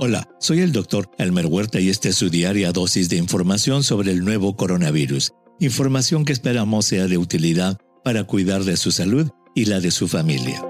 Hola, soy el doctor Elmer Huerta y esta es su diaria dosis de información sobre el nuevo coronavirus. Información que esperamos sea de utilidad para cuidar de su salud y la de su familia.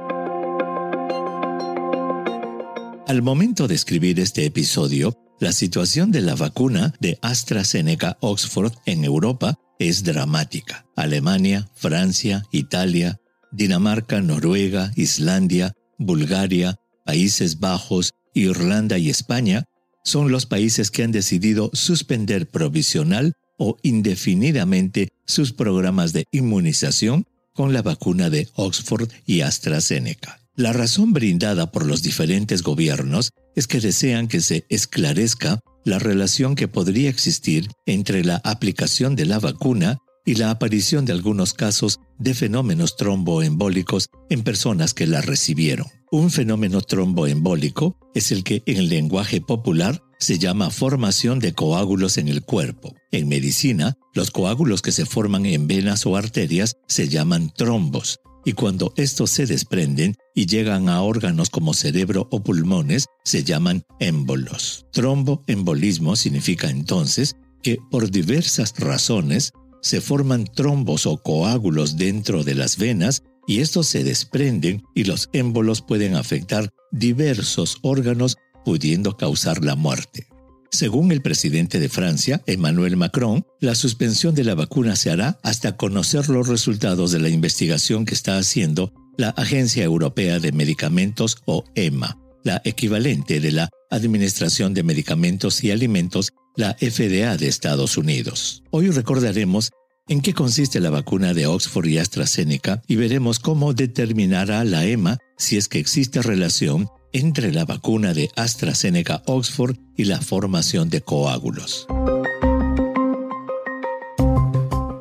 Al momento de escribir este episodio, la situación de la vacuna de AstraZeneca Oxford en Europa es dramática. Alemania, Francia, Italia, Dinamarca, Noruega, Islandia, Bulgaria, Países Bajos, Irlanda y España son los países que han decidido suspender provisional o indefinidamente sus programas de inmunización con la vacuna de Oxford y AstraZeneca. La razón brindada por los diferentes gobiernos es que desean que se esclarezca la relación que podría existir entre la aplicación de la vacuna y la aparición de algunos casos de fenómenos tromboembólicos en personas que la recibieron. Un fenómeno tromboembólico es el que en lenguaje popular se llama formación de coágulos en el cuerpo. En medicina, los coágulos que se forman en venas o arterias se llaman trombos, y cuando estos se desprenden y llegan a órganos como cerebro o pulmones, se llaman émbolos. Tromboembolismo significa entonces que por diversas razones se forman trombos o coágulos dentro de las venas y estos se desprenden y los émbolos pueden afectar diversos órganos pudiendo causar la muerte. Según el presidente de Francia, Emmanuel Macron, la suspensión de la vacuna se hará hasta conocer los resultados de la investigación que está haciendo la Agencia Europea de Medicamentos o EMA, la equivalente de la Administración de Medicamentos y Alimentos la FDA de Estados Unidos. Hoy recordaremos en qué consiste la vacuna de Oxford y AstraZeneca y veremos cómo determinará la EMA si es que existe relación entre la vacuna de AstraZeneca Oxford y la formación de coágulos.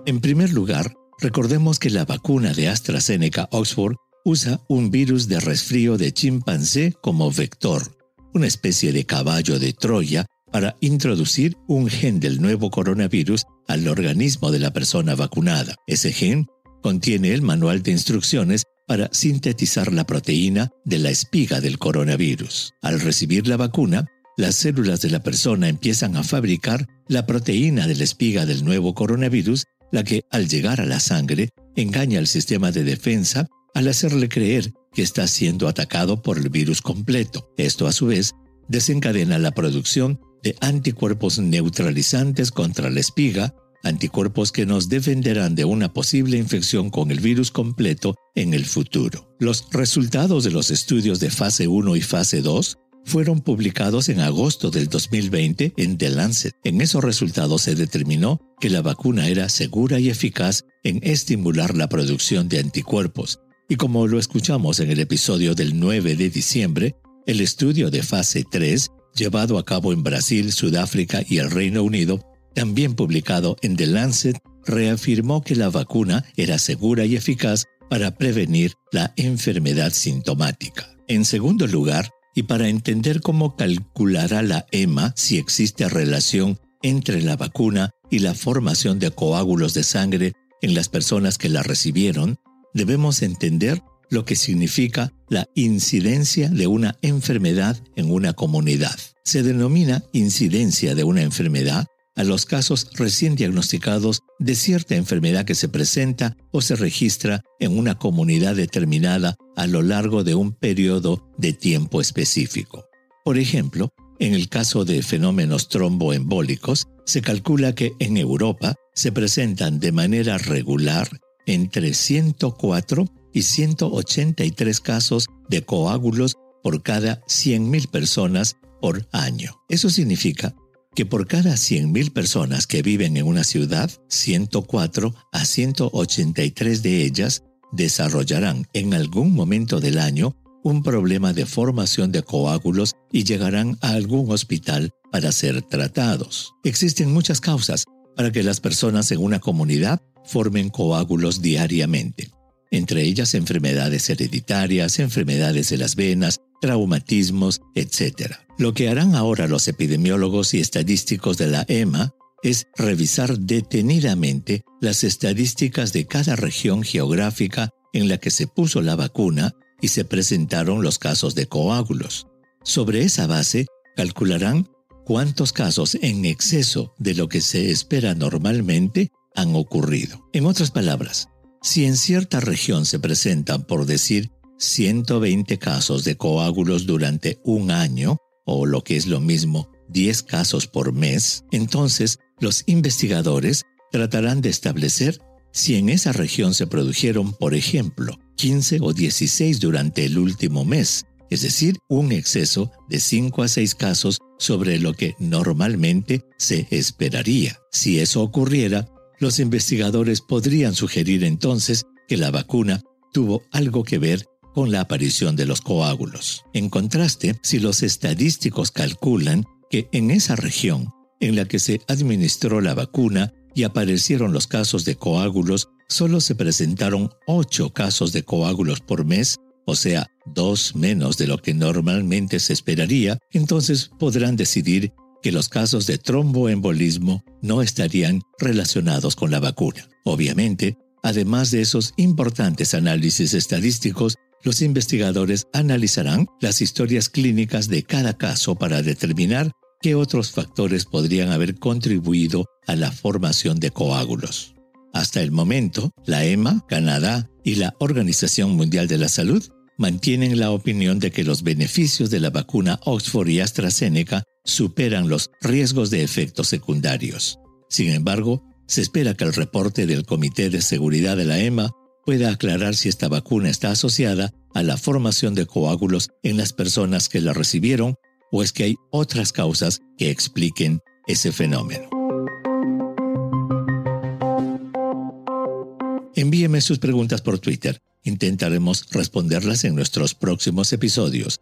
En primer lugar, recordemos que la vacuna de AstraZeneca Oxford usa un virus de resfrío de chimpancé como vector, una especie de caballo de Troya para introducir un gen del nuevo coronavirus al organismo de la persona vacunada. Ese gen contiene el manual de instrucciones para sintetizar la proteína de la espiga del coronavirus. Al recibir la vacuna, las células de la persona empiezan a fabricar la proteína de la espiga del nuevo coronavirus, la que al llegar a la sangre engaña al sistema de defensa al hacerle creer que está siendo atacado por el virus completo. Esto a su vez desencadena la producción de anticuerpos neutralizantes contra la espiga, anticuerpos que nos defenderán de una posible infección con el virus completo en el futuro. Los resultados de los estudios de fase 1 y fase 2 fueron publicados en agosto del 2020 en The Lancet. En esos resultados se determinó que la vacuna era segura y eficaz en estimular la producción de anticuerpos. Y como lo escuchamos en el episodio del 9 de diciembre, el estudio de fase 3 llevado a cabo en Brasil, Sudáfrica y el Reino Unido, también publicado en The Lancet, reafirmó que la vacuna era segura y eficaz para prevenir la enfermedad sintomática. En segundo lugar, y para entender cómo calculará la EMA si existe relación entre la vacuna y la formación de coágulos de sangre en las personas que la recibieron, debemos entender lo que significa la incidencia de una enfermedad en una comunidad. Se denomina incidencia de una enfermedad a los casos recién diagnosticados de cierta enfermedad que se presenta o se registra en una comunidad determinada a lo largo de un periodo de tiempo específico. Por ejemplo, en el caso de fenómenos tromboembólicos, se calcula que en Europa se presentan de manera regular entre 104 y 183 casos de coágulos por cada 100.000 personas por año. Eso significa que por cada 100.000 personas que viven en una ciudad, 104 a 183 de ellas desarrollarán en algún momento del año un problema de formación de coágulos y llegarán a algún hospital para ser tratados. Existen muchas causas para que las personas en una comunidad formen coágulos diariamente entre ellas enfermedades hereditarias, enfermedades de las venas, traumatismos, etc. Lo que harán ahora los epidemiólogos y estadísticos de la EMA es revisar detenidamente las estadísticas de cada región geográfica en la que se puso la vacuna y se presentaron los casos de coágulos. Sobre esa base, calcularán cuántos casos en exceso de lo que se espera normalmente han ocurrido. En otras palabras, si en cierta región se presentan, por decir, 120 casos de coágulos durante un año, o lo que es lo mismo, 10 casos por mes, entonces los investigadores tratarán de establecer si en esa región se produjeron, por ejemplo, 15 o 16 durante el último mes, es decir, un exceso de 5 a 6 casos sobre lo que normalmente se esperaría. Si eso ocurriera, los investigadores podrían sugerir entonces que la vacuna tuvo algo que ver con la aparición de los coágulos. En contraste, si los estadísticos calculan que en esa región en la que se administró la vacuna y aparecieron los casos de coágulos, solo se presentaron 8 casos de coágulos por mes, o sea, dos menos de lo que normalmente se esperaría, entonces podrán decidir que los casos de tromboembolismo no estarían relacionados con la vacuna. Obviamente, además de esos importantes análisis estadísticos, los investigadores analizarán las historias clínicas de cada caso para determinar qué otros factores podrían haber contribuido a la formación de coágulos. Hasta el momento, la EMA, Canadá y la Organización Mundial de la Salud mantienen la opinión de que los beneficios de la vacuna Oxford y AstraZeneca superan los riesgos de efectos secundarios. Sin embargo, se espera que el reporte del Comité de Seguridad de la EMA pueda aclarar si esta vacuna está asociada a la formación de coágulos en las personas que la recibieron o es que hay otras causas que expliquen ese fenómeno. Envíeme sus preguntas por Twitter. Intentaremos responderlas en nuestros próximos episodios.